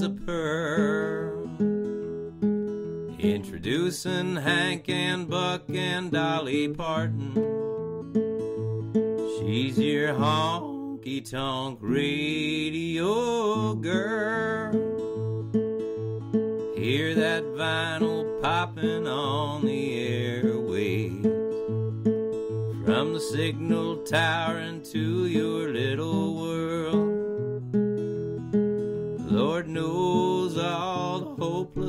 as a pearl. Introducing Hank and Buck and Dolly Parton. She's your honky tonk radio girl. Hear that vinyl popping on the airwaves. From the signal tower into your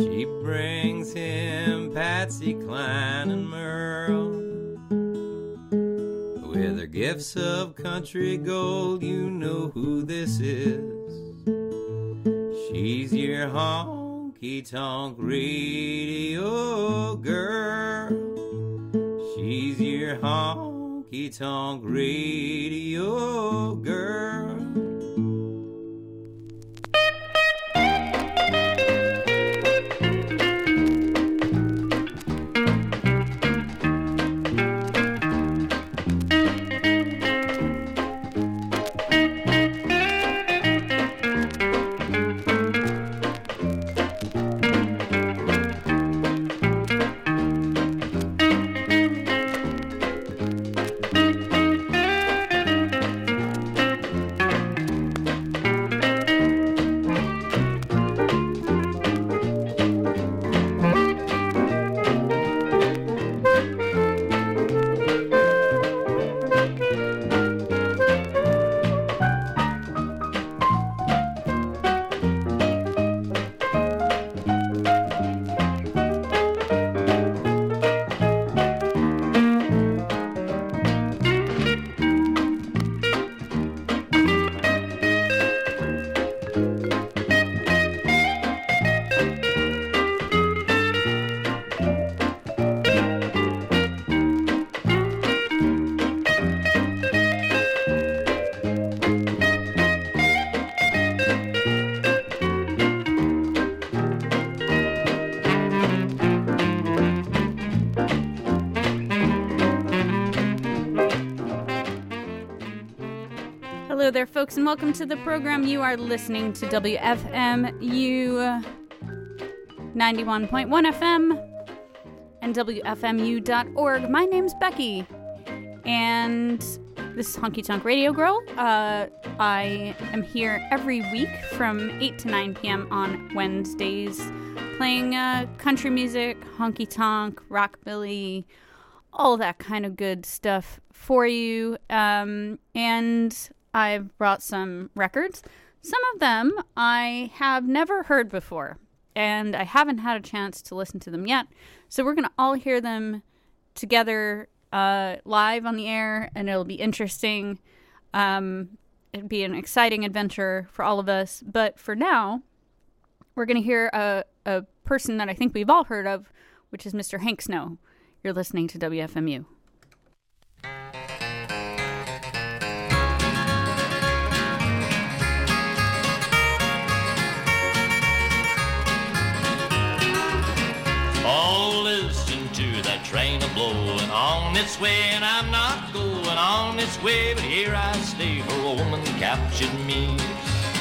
She brings him Patsy Cline and Merle. With her gifts of country gold, you know who this is. She's your honky tonk radio girl. She's your honky tonk radio girl. There, folks, and welcome to the program. You are listening to WFMU 91.1 FM and WFMU.org. My name's Becky, and this is Honky Tonk Radio Girl. Uh, I am here every week from 8 to 9 p.m. on Wednesdays, playing uh, country music, honky tonk, rockabilly, all that kind of good stuff for you. Um, and I've brought some records. Some of them I have never heard before, and I haven't had a chance to listen to them yet. So we're going to all hear them together uh, live on the air, and it'll be interesting. Um, it'd be an exciting adventure for all of us. But for now, we're going to hear a, a person that I think we've all heard of, which is Mr. Hank Snow. You're listening to WFMU. Train a blowing on its way, and I'm not going on its way, but here I stay, for a woman captured me.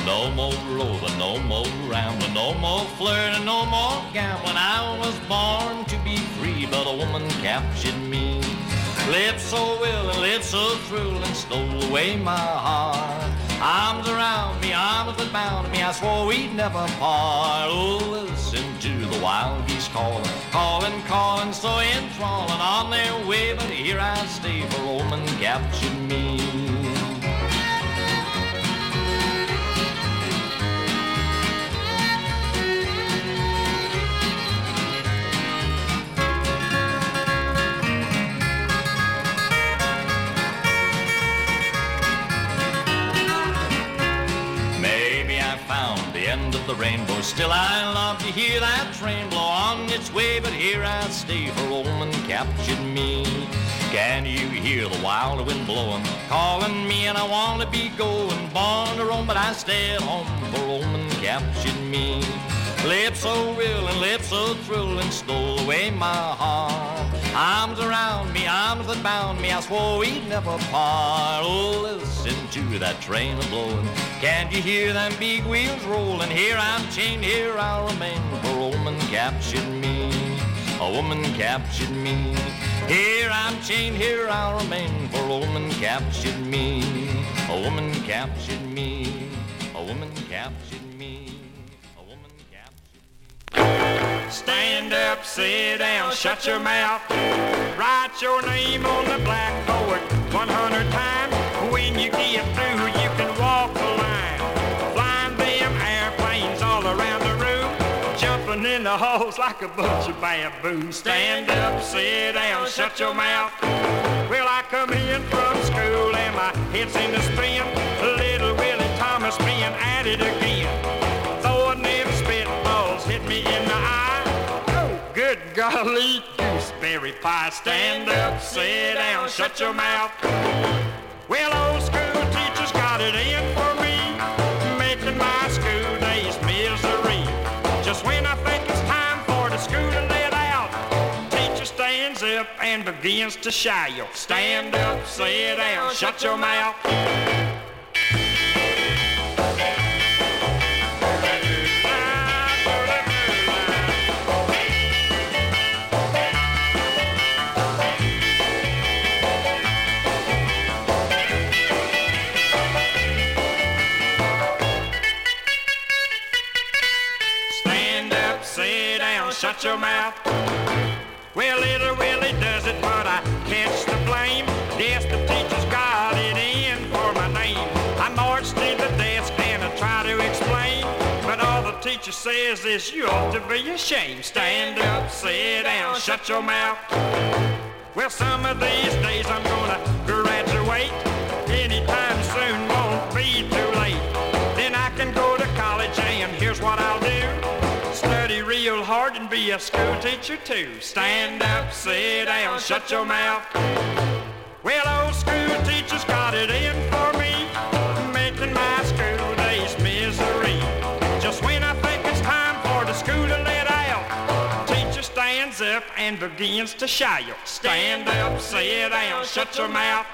No more roving, no more rambling, no more flirting, no more gambling. I was born to be free, but a woman captured me. Lived so well and lived so thrilling, stole away my heart. Arms around me, arms that bound me, I swore we'd never part. Oh, to the wild geese calling, calling, calling, so enthralling on their way. But here I stay, for a woman captured me. The rainbow. Still, I love to hear that train blow on its way, but here I stay, for a woman captured me. Can you hear the wild wind blowing, calling me, and I want to be going, born to roam, but I stay at home, for a woman captured me. Lips so real and lips so thrilling stole away my heart. Arms around me, arms that bound me, I swore we'd never part. Oh, listen to that train a blowing. Can't you hear them big wheels rolling? Here I'm chained, here I'll remain. For a woman captured me, a woman captured me. Here I'm chained, here I'll remain. For a woman captured me, a woman captured me, a woman captured me. Stand up, sit down, shut your mouth. Write your name on the blackboard 100 times. When you get through, you can walk the line. Flying them airplanes all around the room. Jumping in the halls like a bunch of baboons. Stand up, sit down, shut your mouth. Well, I come in from school and my head's in the spin. Good gooseberry pie. Stand up, sit down, shut your mouth. Well, old school teachers got it in for me, making my school days misery. Just when I think it's time for the school to let out, teacher stands up and begins to shout. Stand up, sit down, shut your mouth. Your mouth. Well, little really does it, but I catch the blame. Yes, the teacher's got it in for my name. I march to the desk and I try to explain. But all the teacher says is you ought to be ashamed. Stand up, sit down, shut your mouth. Well, some of these days I'm gonna graduate. Anytime soon won't be too late. Then I can go to college and here's what I'll do you'll harden, be a school teacher too. Stand up, sit down, shut your mouth. Well, old school teachers got it in for me, making my school days misery. Just when I think it's time for the school to let out, teacher stands up and begins to shout. Stand up, sit down, shut your mouth.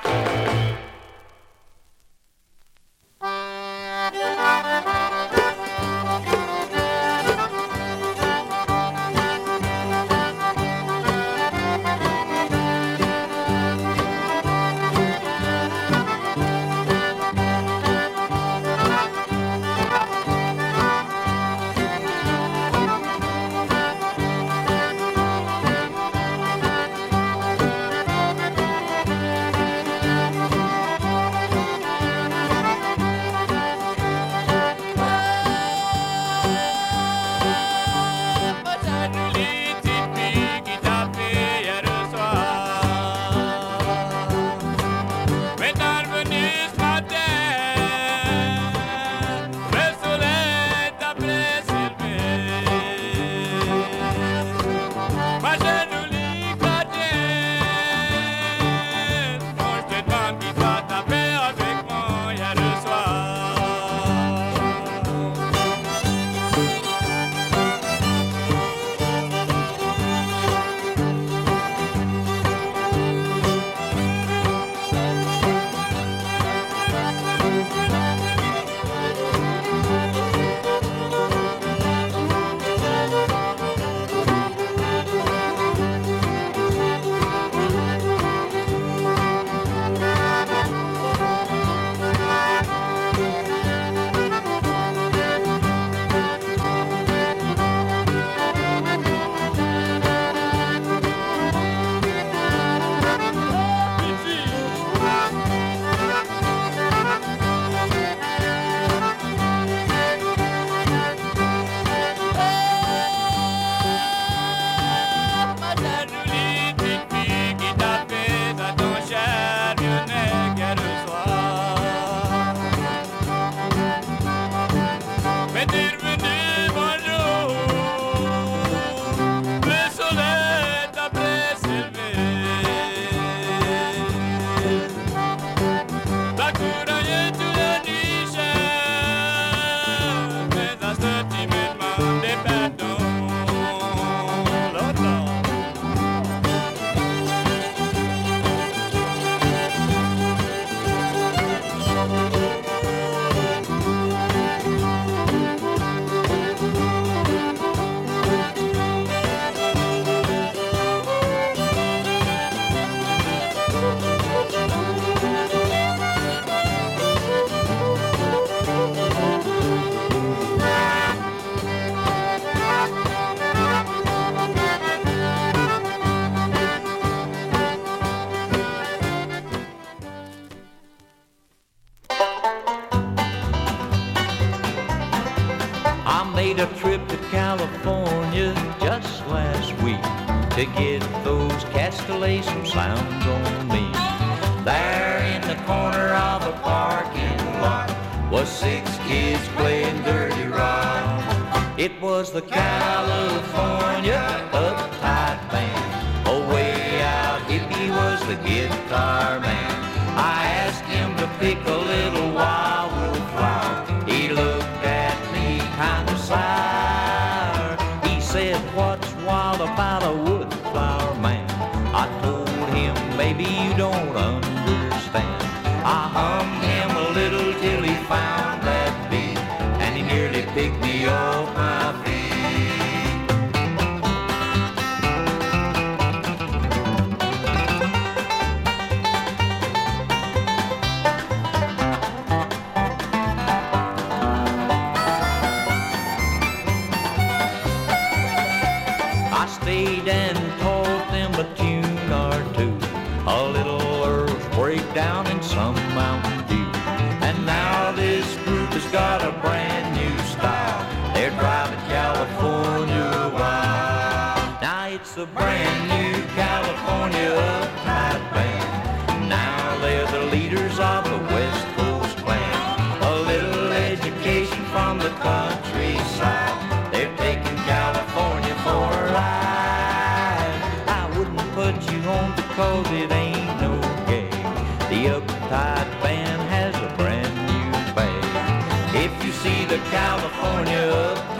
uptight band has a brand new band. If you see the California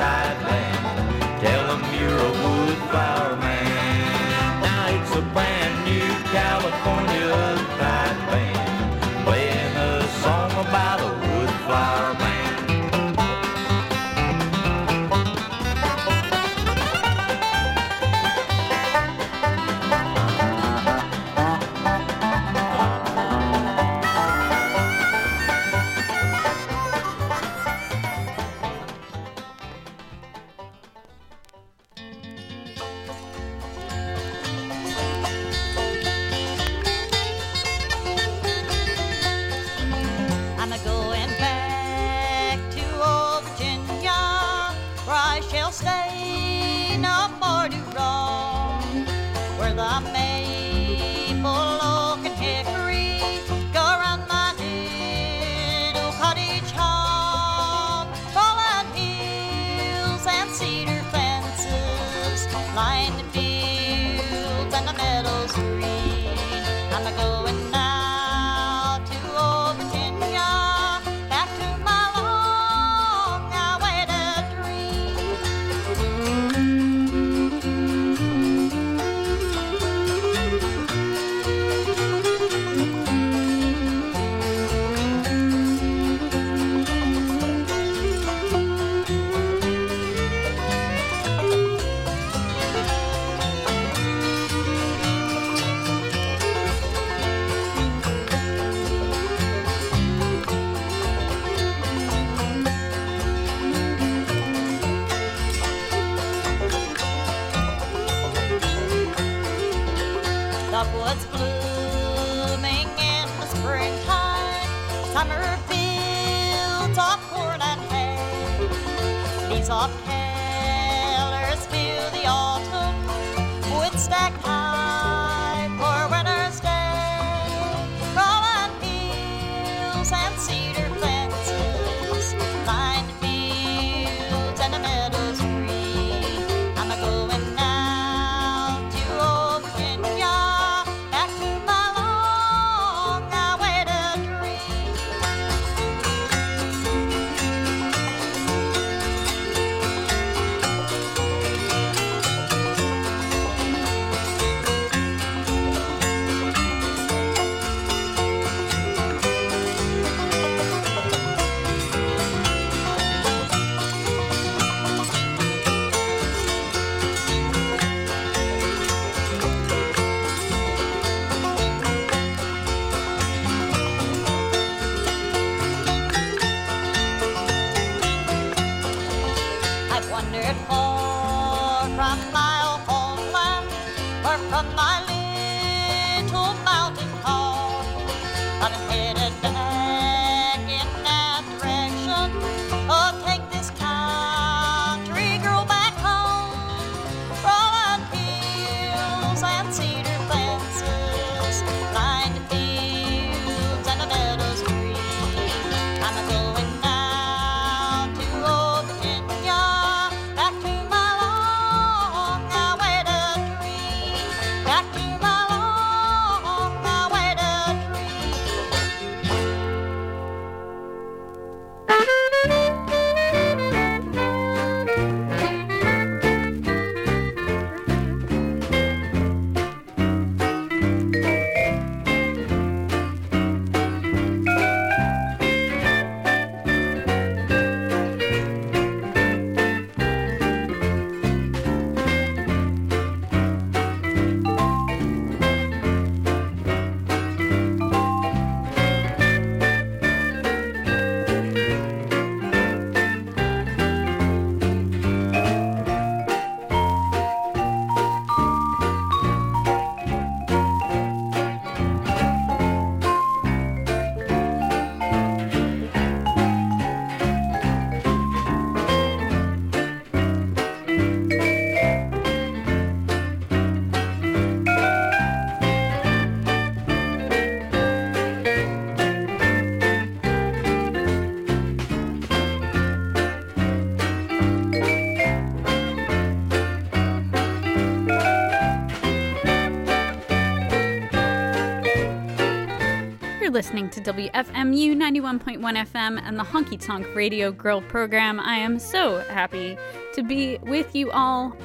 listening to WFMU 91.1 FM and the Honky Tonk Radio Girl program. I am so happy to be with you all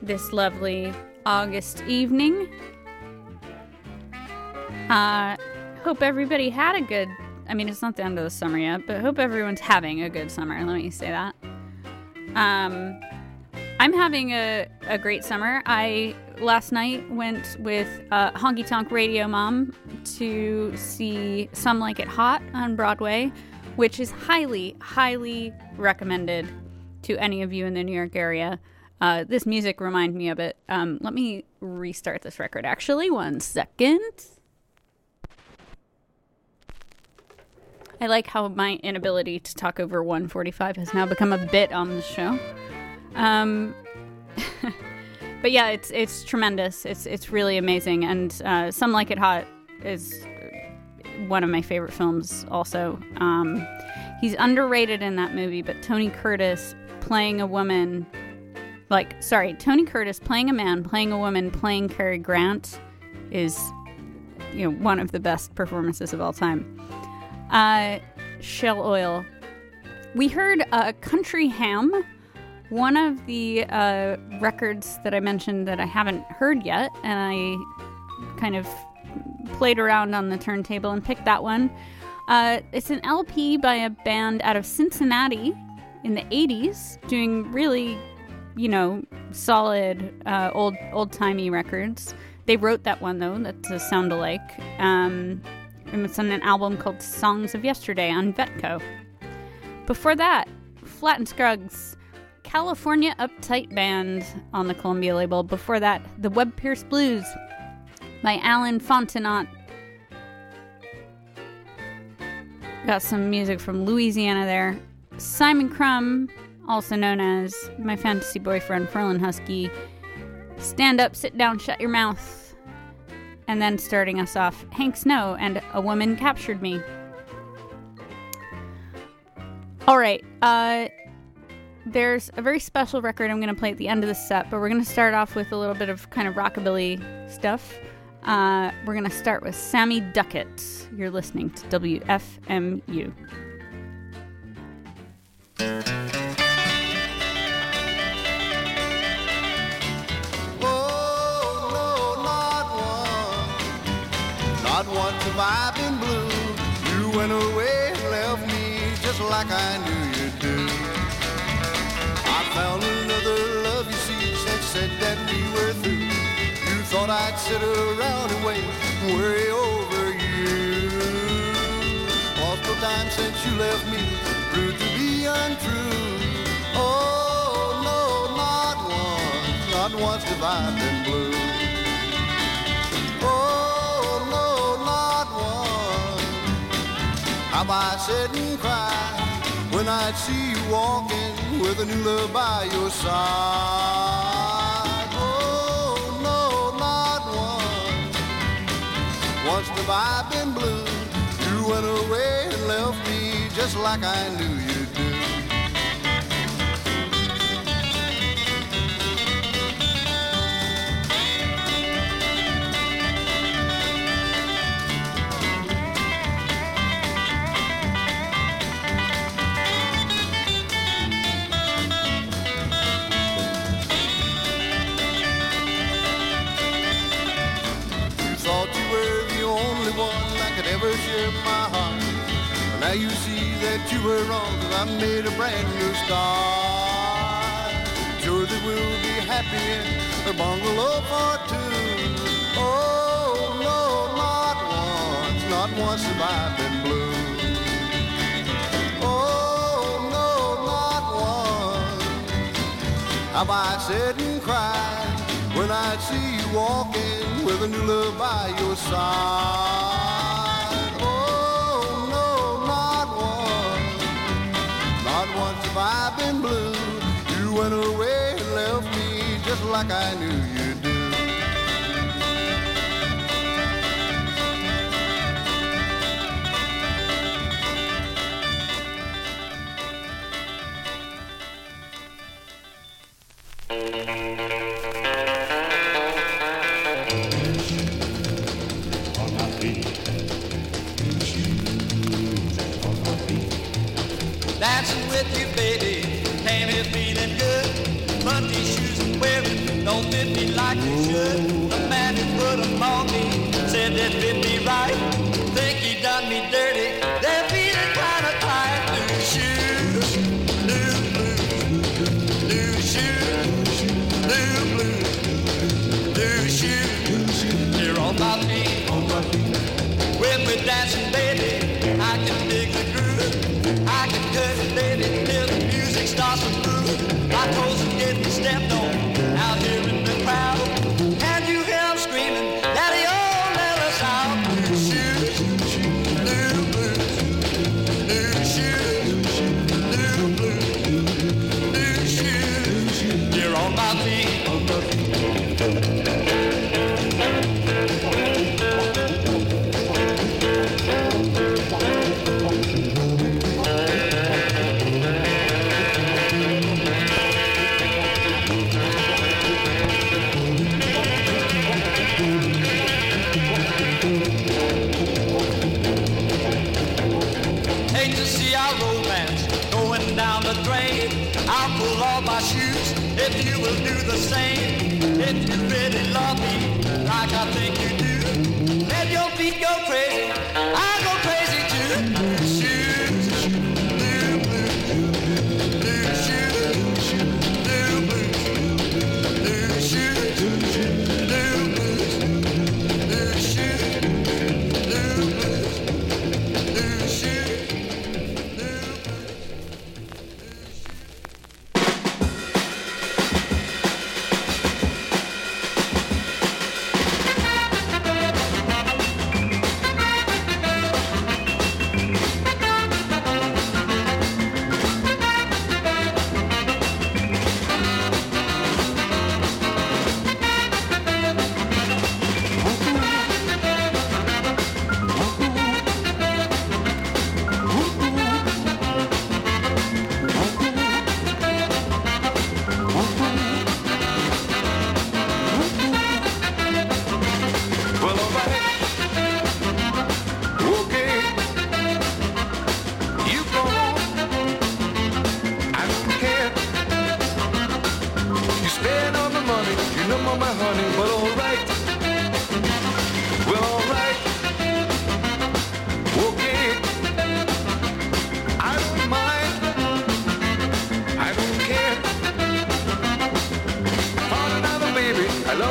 this lovely August evening. Uh, hope everybody had a good. I mean, it's not the end of the summer yet, but hope everyone's having a good summer. Let me say that. Um, I'm having a, a great summer. I last night went with uh, Honky Tonk Radio Mom to see Some Like It Hot on Broadway, which is highly, highly recommended to any of you in the New York area. Uh, this music reminded me of it. Um, let me restart this record actually. One second. I like how my inability to talk over 145 has now become a bit on the show. Um, but yeah, it's it's tremendous. It's it's really amazing, and uh, Some Like It Hot is one of my favorite films. Also, um, he's underrated in that movie, but Tony Curtis playing a woman, like sorry, Tony Curtis playing a man, playing a woman, playing Cary Grant is you know one of the best performances of all time. Uh, Shell Oil. We heard uh, Country Ham one of the uh, records that I mentioned that I haven't heard yet, and I kind of played around on the turntable and picked that one. Uh, it's an LP by a band out of Cincinnati in the 80s, doing really, you know, solid uh, old old timey records. They wrote that one though. That's a sound alike. Um, and it's on an album called Songs of Yesterday on Vetco. Before that, Flatt and Scruggs California Uptight Band on the Columbia label. Before that, The Webb Pierce Blues by Allen Fontenot. Got some music from Louisiana there. Simon Crum, also known as my fantasy boyfriend, Ferlin Husky. Stand up, sit down, shut your mouth. And then starting us off, Hank Snow and A Woman Captured Me. All right, uh, there's a very special record I'm going to play at the end of the set, but we're going to start off with a little bit of kind of rockabilly stuff. Uh, we're going to start with Sammy Duckitt. You're listening to WFMU. Oh, blue. You went away left me just like I knew. I found another love, you see, that said that we were through. You thought I'd sit around and wait and worry over you. Multiple times since you left me, proved to be untrue. Oh, no, not once, not once have I been blue. Oh, no, not once have I sit and cry when I'd see you walking with a new love by your side. Oh, no, not once. Once have I been blue. You went away and left me just like I knew. You brand new start. Sure that we'll be happy in a bungalow for two. Oh, no, not once, not once have I been blue. Oh, no, not once have I sat and cried when I see you walking with a new love by your side? Been blue. You went away and left me just like I knew you'd like should. The man who put them on me said that fit me right.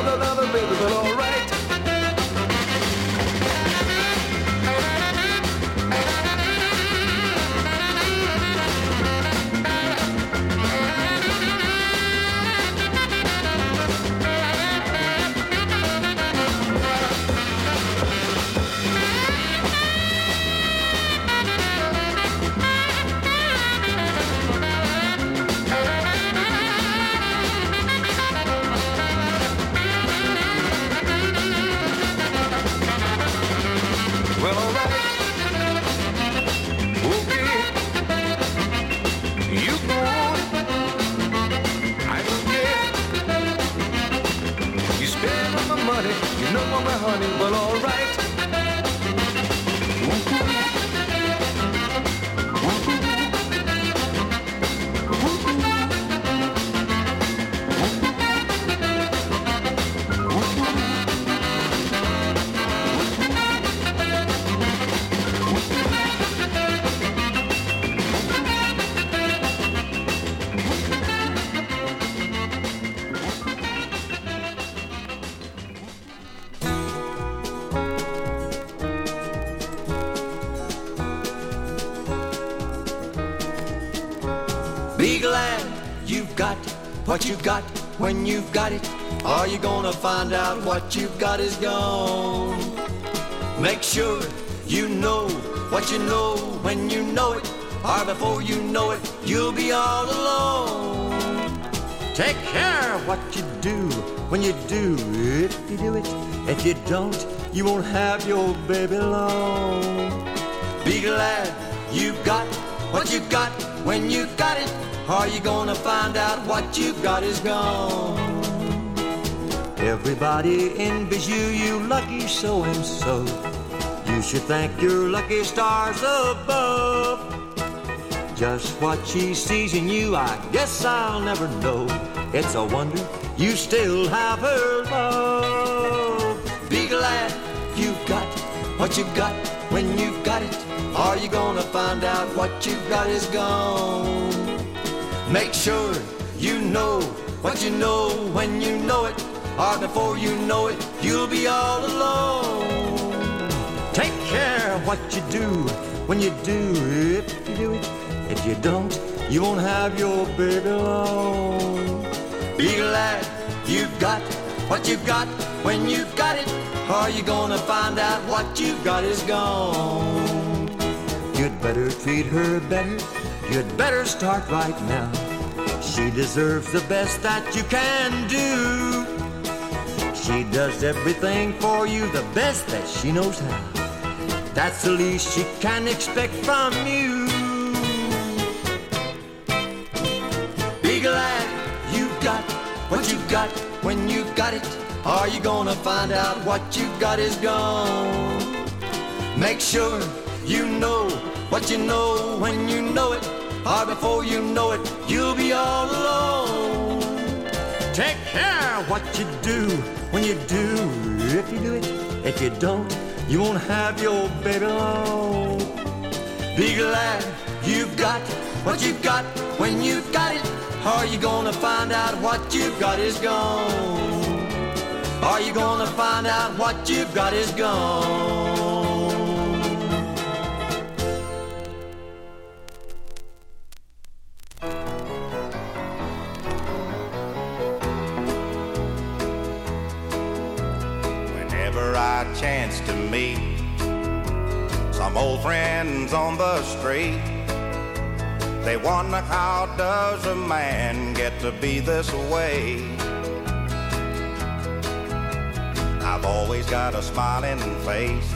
another, another baby, but you got when you've got it? Are you gonna find out what you've got is gone? Make sure you know what you know when you know it, or before you know it, you'll be all alone. Take care what you do when you do it, if you do it. If you don't, you won't have your baby long. Be glad you got what you got when you got it. Are you gonna find out what you've got is gone? Everybody envies you, you lucky so and so. You should thank your lucky stars above. Just what she sees in you, I guess I'll never know. It's a wonder you still have her love. Be glad you've got what you've got when you've got it. Are you gonna find out what you've got is gone? Make sure you know what you know when you know it. Or before you know it, you'll be all alone. Take care of what you do when you do, if you do it. If you don't, you won't have your baby long. Be glad you've got what you've got when you've got it. or you're gonna find out what you've got is gone? You'd better treat her better. You'd better start right now. She deserves the best that you can do. She does everything for you the best that she knows how. That's the least she can expect from you. Be glad you've got what you've got when you got it. Are you gonna find out what you've got is gone? Make sure you know what you know when you know it. Or before you know it, you'll be all alone. Take care what you do when you do. If you do it, if you don't, you won't have your baby long. Be glad you've got what you've got when you've got it. Are you gonna find out what you've got is gone? Are you gonna find out what you've got is gone? Chance to meet some old friends on the street, they wonder how does a man get to be this way? I've always got a smiling face,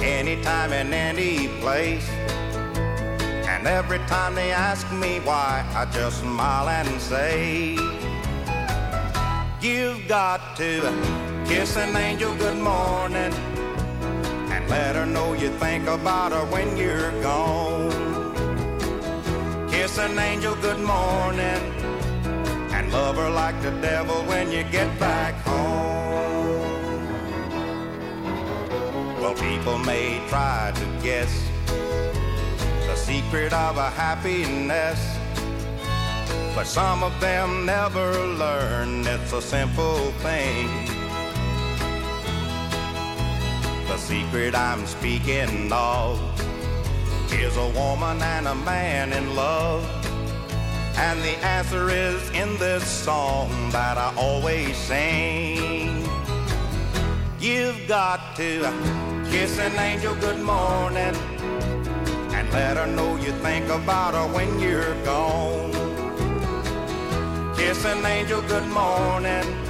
anytime and any place. And every time they ask me why, I just smile and say, You've got to kiss an angel good morning and let her know you think about her when you're gone. Kiss an angel good morning and love her like the devil when you get back home. Well, people may try to guess the secret of a happiness. But some of them never learn it's a simple thing. The secret I'm speaking of is a woman and a man in love. And the answer is in this song that I always sing. You've got to kiss an angel good morning and let her know you think about her when you're gone. Kiss an angel good morning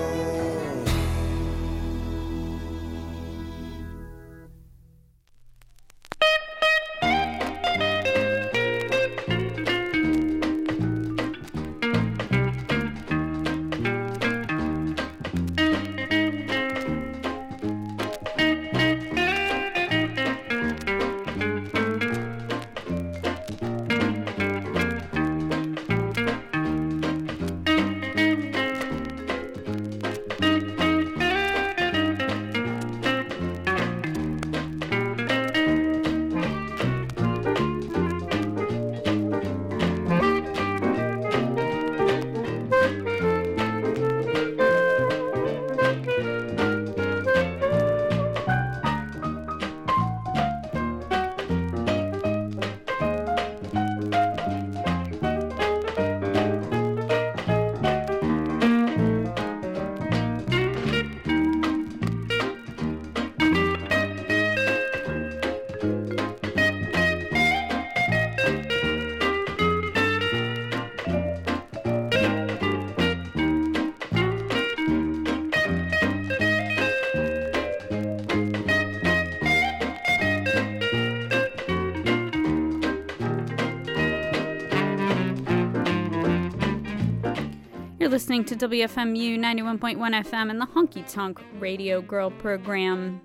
Listening to WFMU 91.1 FM and the Honky Tonk Radio Girl program.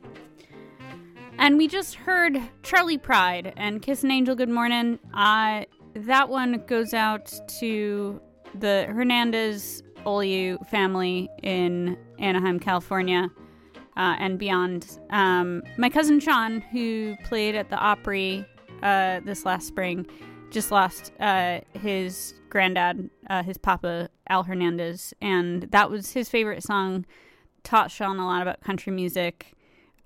And we just heard Charley Pride and Kiss an Angel Good Morning. Uh, that one goes out to the Hernandez Oliu family in Anaheim, California, uh, and beyond. Um, my cousin Sean, who played at the Opry uh, this last spring, just lost uh, his granddad, uh, his papa, Al Hernandez, and that was his favorite song. Taught Sean a lot about country music,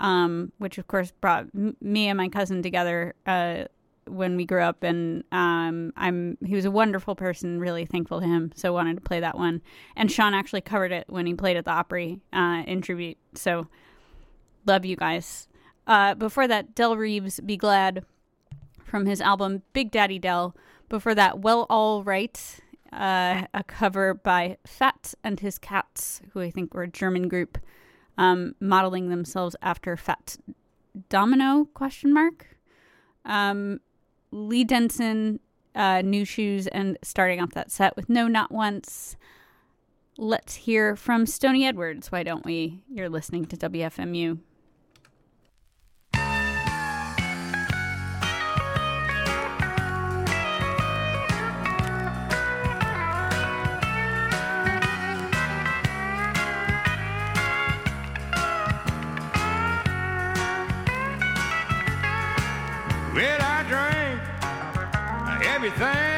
um, which of course brought m- me and my cousin together uh, when we grew up. And um, I'm he was a wonderful person. Really thankful to him. So wanted to play that one. And Sean actually covered it when he played at the Opry uh, in tribute. So love you guys. Uh, before that, Del Reeves, "Be Glad," from his album Big Daddy Del. Before that, Well All Right, uh, a cover by Fat and His Cats, who I think were a German group, um, modeling themselves after Fat Domino? Question mark. Um, Lee Denson, uh, New Shoes, and starting off that set with No Not Once. Let's hear from Stoney Edwards. Why don't we? You're listening to WFMU. Everything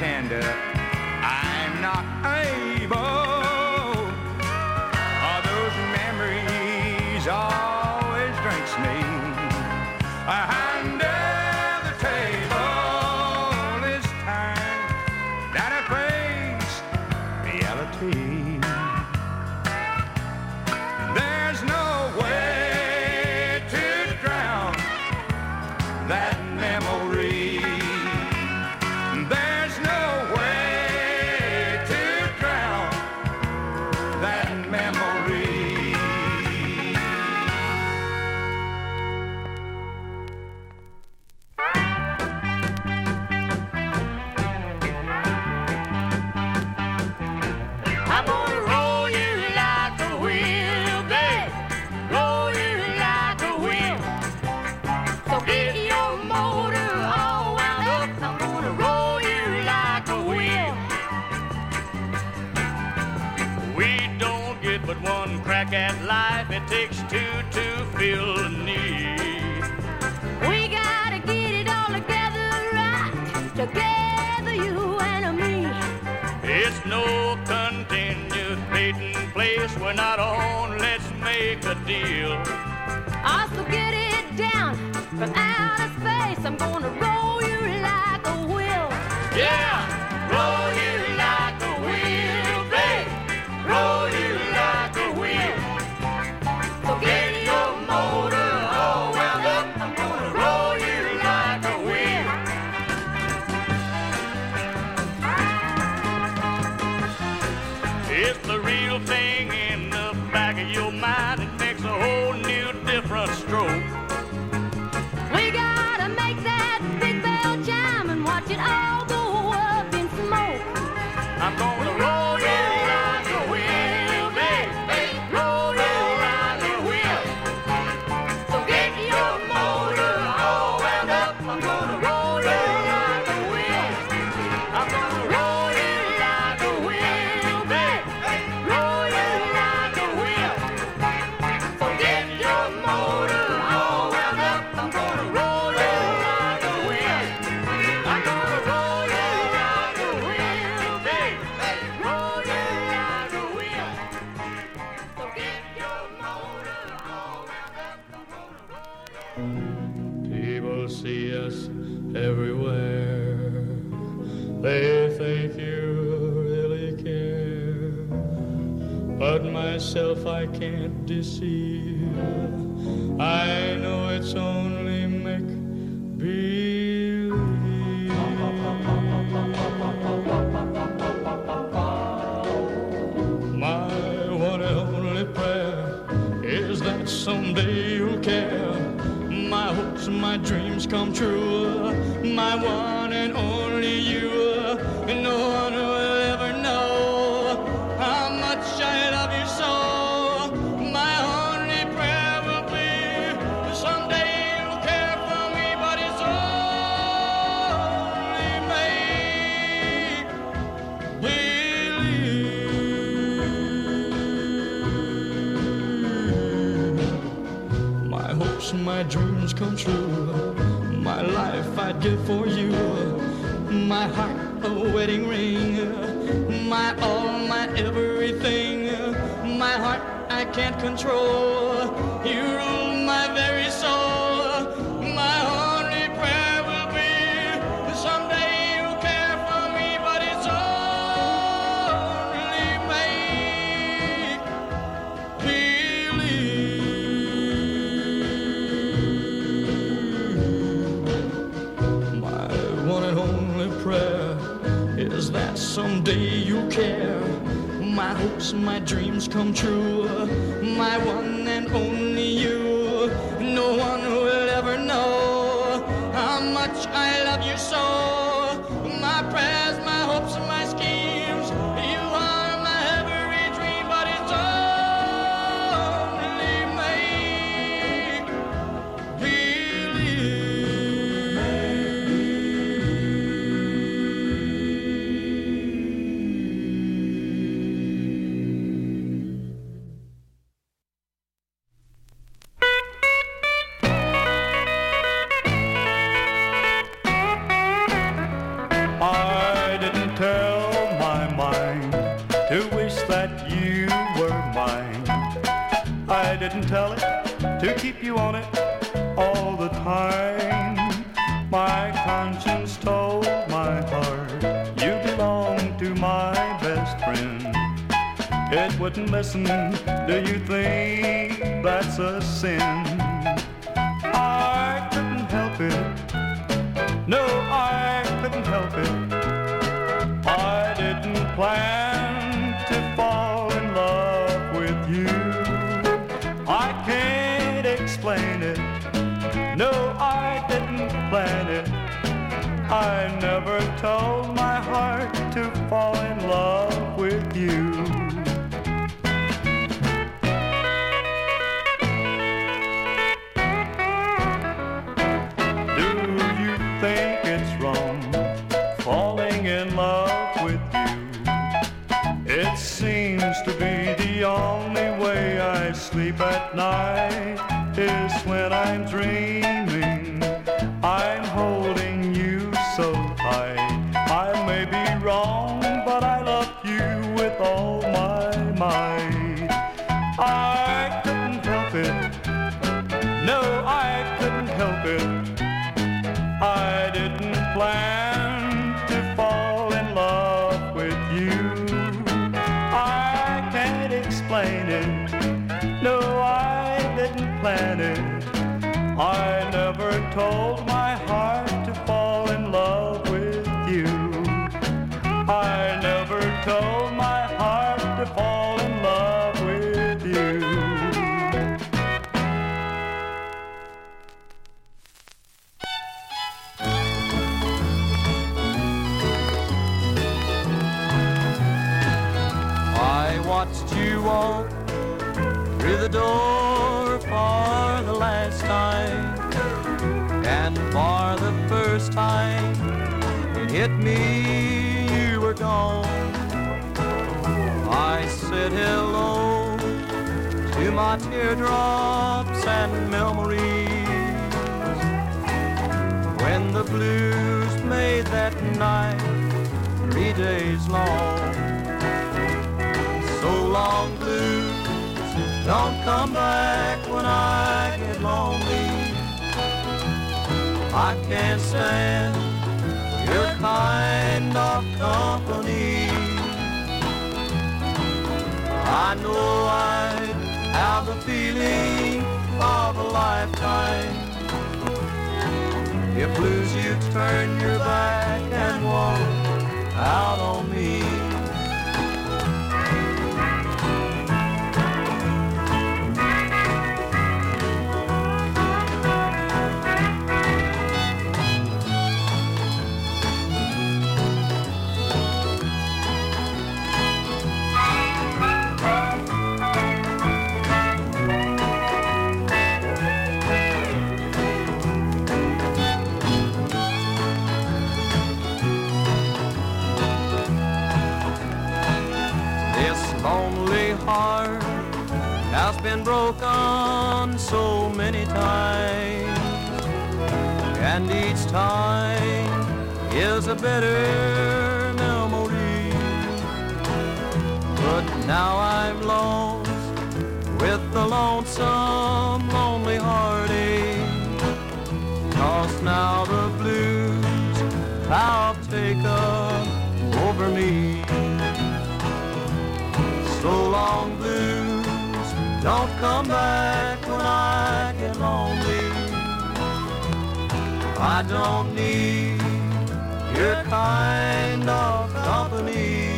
stand up. feel the need. We gotta get it all together, right? Together, you and me. It's no continued patent place. We're not on. Let's make a deal. I'll get it down from outer space. I'm gonna roll. did I? deceive. Someday day you care. My hopes, my dreams come true. My one and only. Said hello to my teardrops and memories when the blues made that night three days long so long blues don't come back when I get lonely. I can't stand your kind of company. I know I have the feeling of a lifetime. If blues you turn your back and walk out on me. Has been broken so many times, and each time is a bitter memory. But now I'm lost with the lonesome, lonely heartache. Cause now the blues have don't come back when I get lonely. I don't need your kind of company.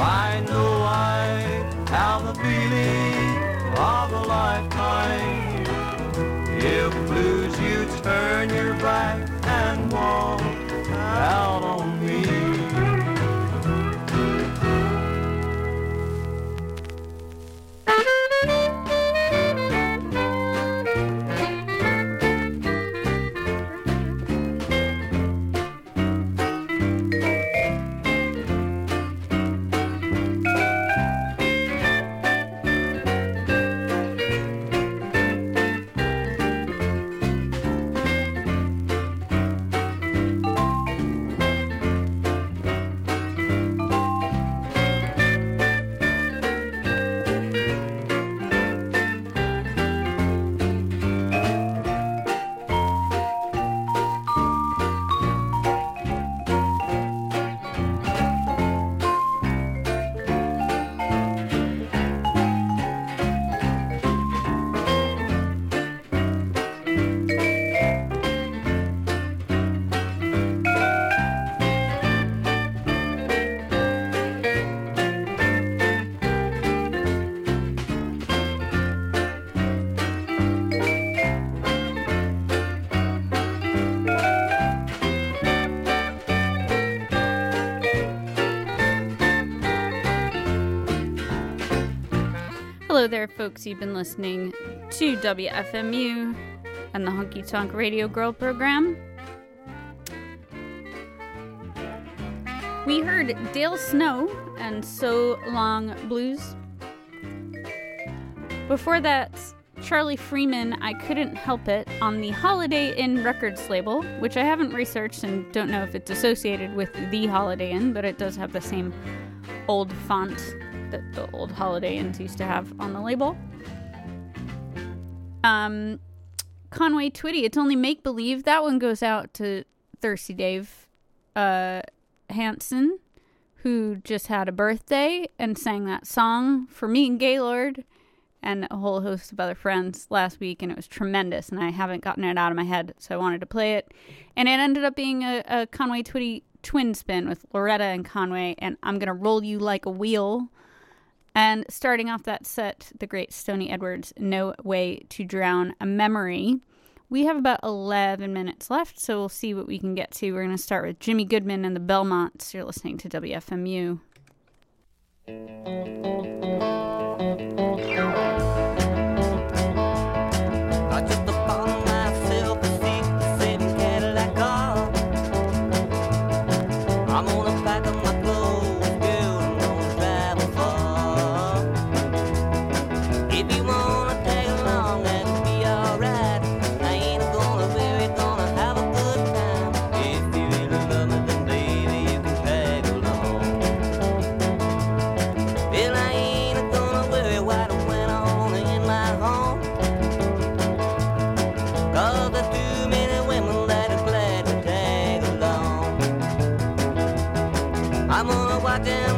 I know I have the feeling of a lifetime. If blues you turn your back and walk out on folks. You've been listening to WFMU and the Honky Tonk Radio Girl program. We heard Dale Snow and So Long Blues. Before that, Charlie Freeman, I Couldn't Help It, on the Holiday Inn Records label, which I haven't researched and don't know if it's associated with the Holiday Inn, but it does have the same old font that the old Holiday Inns used to have on the label. Um, Conway Twitty, it's only make believe. That one goes out to Thirsty Dave uh, Hansen, who just had a birthday and sang that song for me and Gaylord and a whole host of other friends last week, and it was tremendous. And I haven't gotten it out of my head, so I wanted to play it. And it ended up being a, a Conway Twitty twin spin with Loretta and Conway, and I'm gonna roll you like a wheel. And starting off that set, the great Stoney Edwards, No Way to Drown a Memory. We have about 11 minutes left, so we'll see what we can get to. We're going to start with Jimmy Goodman and the Belmonts. You're listening to WFMU. Gonna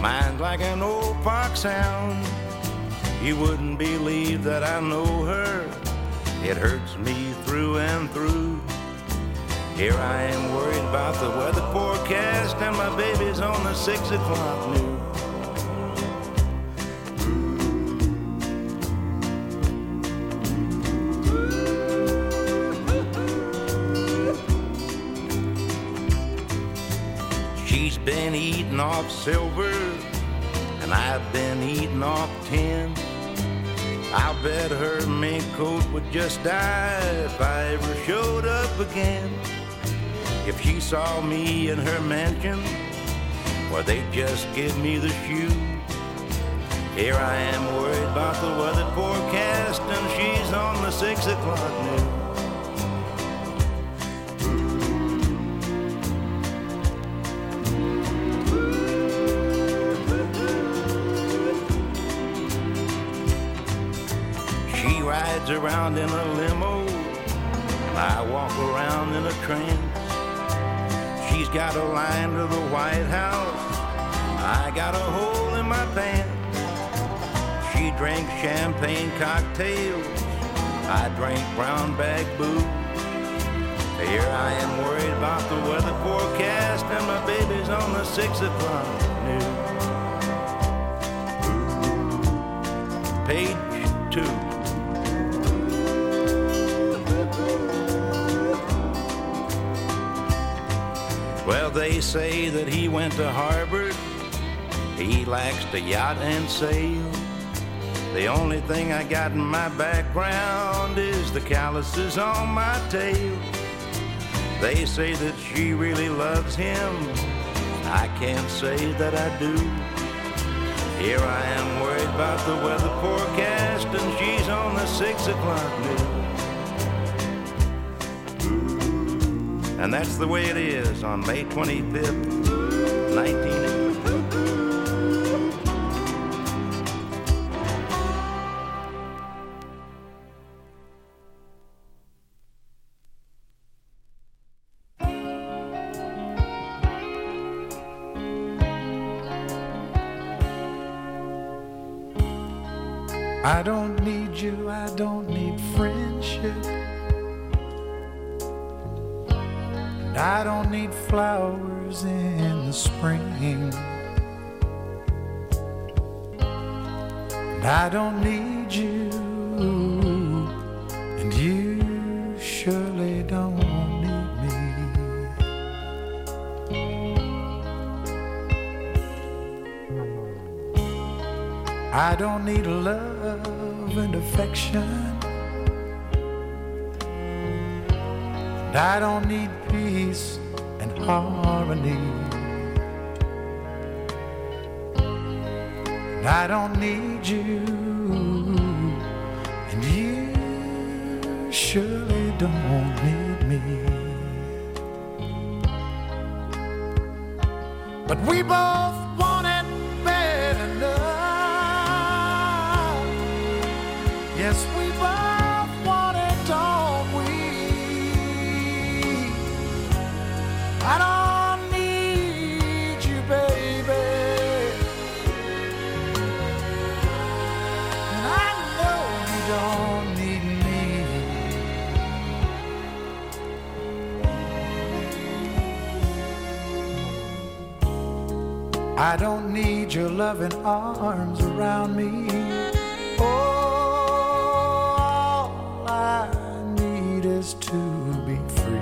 Mine's like an old fox hound. You wouldn't believe that I know her. It hurts me through and through. Here I am worried about the weather forecast, and my baby's on the six o'clock news. Eating off silver, and I've been eating off tin. I'll bet her mink coat would just die if I ever showed up again. If she saw me in her mansion, or they'd just give me the shoe. Here I am worried about the weather forecast, and she's on the six o'clock news. Rides around in a limo, and I walk around in a trance. She's got a line to the White House, I got a hole in my pants. She drinks champagne cocktails, I drink brown bag booze. Here I am worried about the weather forecast, and my baby's on the six o'clock news. Page Well, they say that he went to Harvard. He likes to yacht and sail. The only thing I got in my background is the calluses on my tail. They say that she really loves him. I can't say that I do. Here I am worried about the weather forecast, and she's on the six o'clock news. And that's the way it is on May 25th, 1980. Arms around me. All I need is to be free.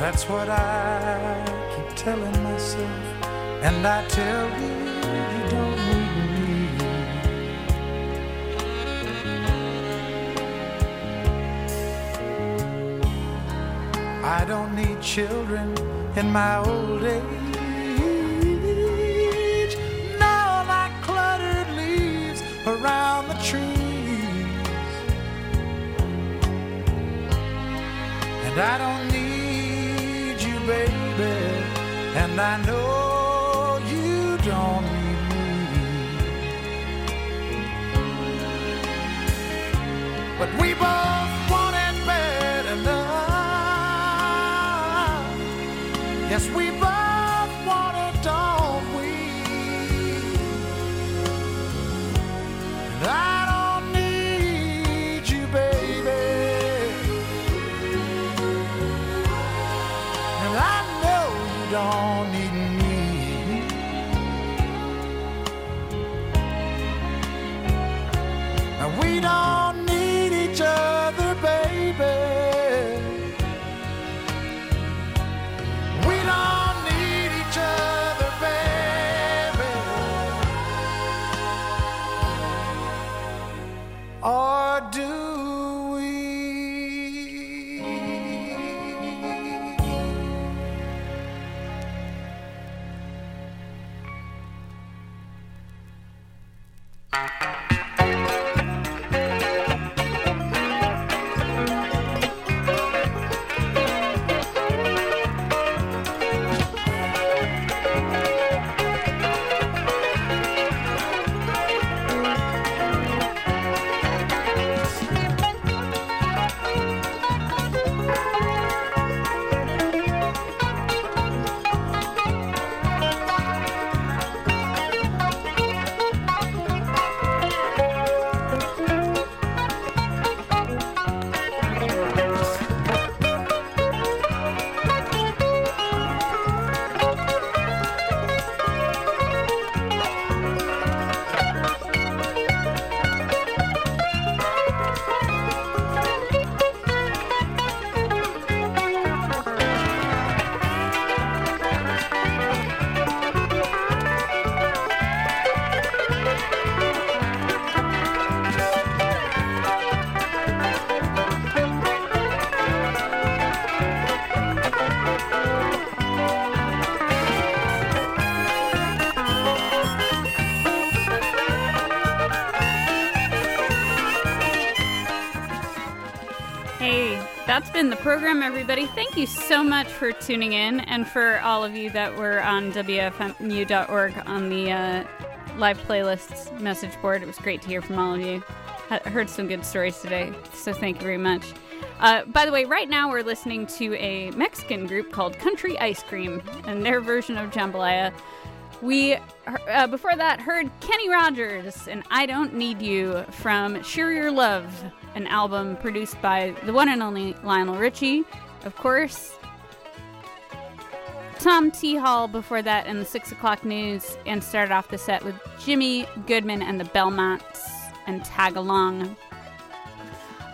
That's what I keep telling myself, and I tell you, you don't need me. I don't need children in my old age. Now like cluttered leaves around the trees. And I don't need you, baby. And I know program, everybody. Thank you so much for tuning in, and for all of you that were on WFMU.org on the uh, live playlists message board. It was great to hear from all of you. I heard some good stories today, so thank you very much. Uh, by the way, right now we're listening to a Mexican group called Country Ice Cream and their version of Jambalaya. We, uh, before that, heard Kenny Rogers and I Don't Need You from Share Your Love, an album produced by the one and only Lionel Richie, of course. Tom T. Hall before that in the 6 o'clock news, and started off the set with Jimmy Goodman and the Belmonts and Tag Along.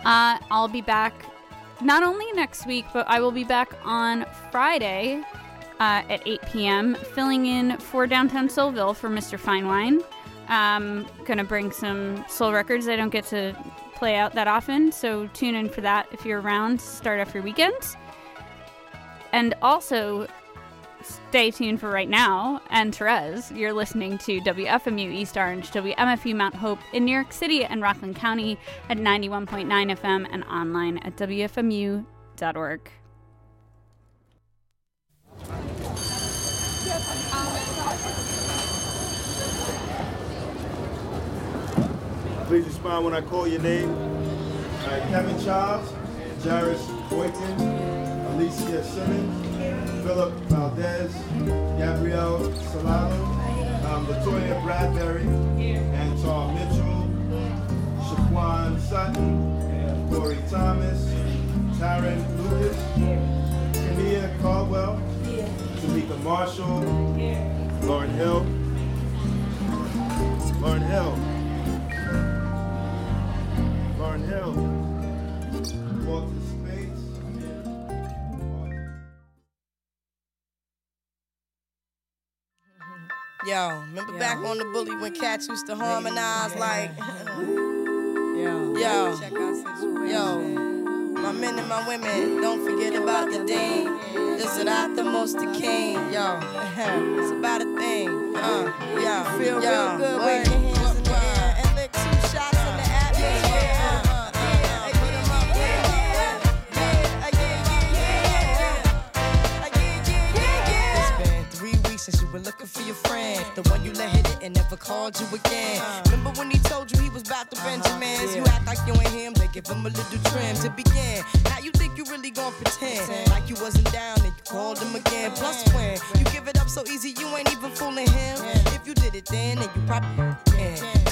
Uh, I'll be back not only next week, but I will be back on Friday uh, at 8 p.m., filling in for Downtown Soulville for Mr. Fine Wine. Um, gonna bring some soul records I don't get to play out that often, so tune in for that if you're around. Start off your weekend. And also, stay tuned for right now. And Therese, you're listening to WFMU East Orange, WMFU Mount Hope in New York City and Rockland County at 91.9 FM and online at WFMU.org. Please respond when I call your name. All right, Kevin Charles, Jairus Boykin, Alicia Simmons, Philip Valdez, Gabrielle Solano, um, Latoya Bradbury, Anton Mitchell, Shaquan Sutton, Corey Thomas, Taryn Lucas, Kania Caldwell, Tamika Marshall, Lauryn Hill, Lauryn Hill. Lauryn Hill. Walter Yo, remember back on the bully when cats used to harmonize like, yo, yo, yo, my men and my women, don't forget about the dean. This is not the most the king, yo. it's about a thing, uh, yo, Feel yo, real good, wait, you were looking for your friend. The one you let hit it and never called you again. Uh-huh. Remember when he told you he was about to uh-huh. Benjamins? You act like you ain't him, they give him a little trim to begin. Now you think you really gon' pretend like you wasn't down and you called him again. Plus when you give it up so easy, you ain't even fooling him. If you did it then, then you probably can.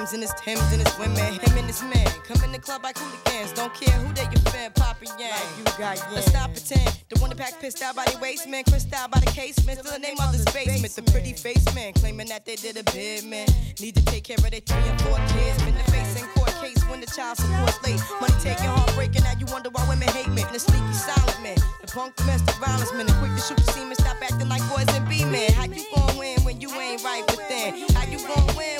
Concerned with his rims and his Timbs and his women. Him and his man come in the club like hooligans. Don't care who they your fan, Papa Yang. Like you got Let's stop pretend. The one that pack pissed out by the waist man, crissed out by the casement. Still in their mother's basement. The pretty face man claiming that they did a bid man. Need to take care of their three and four kids. Been the face in court case when the child support late. Money taking, heartbreaking. Now you wonder why women hate me. The sneaky silent man, the punk domestic violence man, the quick to shoot the semen. Stop acting like boys and be men. How you gon' win when you ain't right within? How you gon' win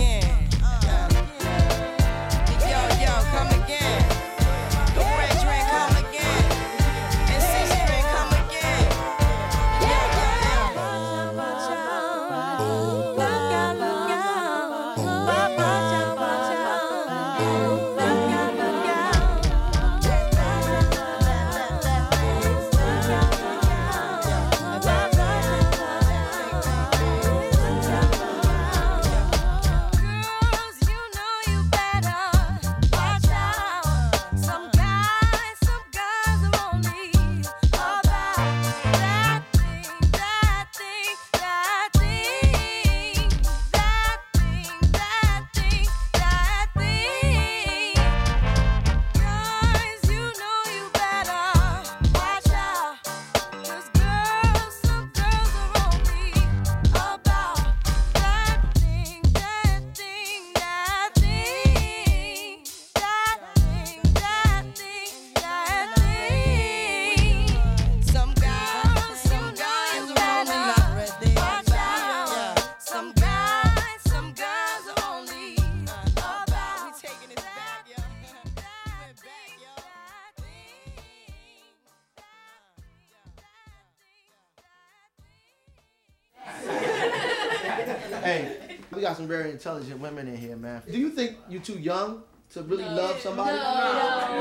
Intelligent women in here, man. Do you think you're too young to really love somebody? No.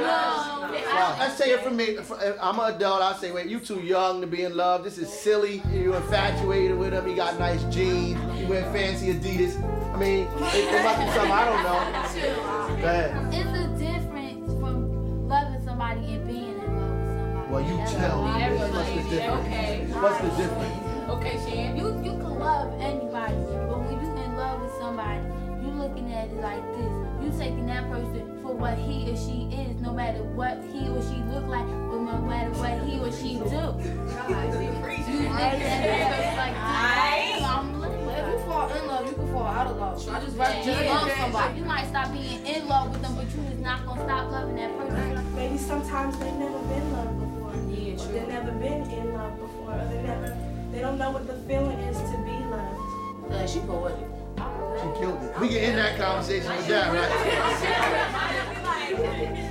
No. Well, let's say it for me. Uh, I'm an adult. I say, wait, you too young to be in love. This is silly. You're infatuated with him. He got nice jeans. He wear fancy Adidas. I mean, it, it must be something I don't know. Go ahead. It's a difference from loving somebody and being in love with somebody. Well, you tell me. What's the difference? Okay. What's the difference? Okay, Shan. You you can love anybody, looking at it like this. You taking that person for what he or she is, no matter what he or she look like, or no matter what he or she do. You look at that person like this. I'm looking If you fall in love, you can fall out of love. I just rather just Yeah, love somebody. you might stop being in love with them, but you is not gonna stop loving that person. Maybe sometimes they've never been loved before. Yeah, true. or they've never been in love before. Or they never, they don't know what the feeling is to be loved. Yeah, she poetic. She killed it. We can end that conversation with that, right?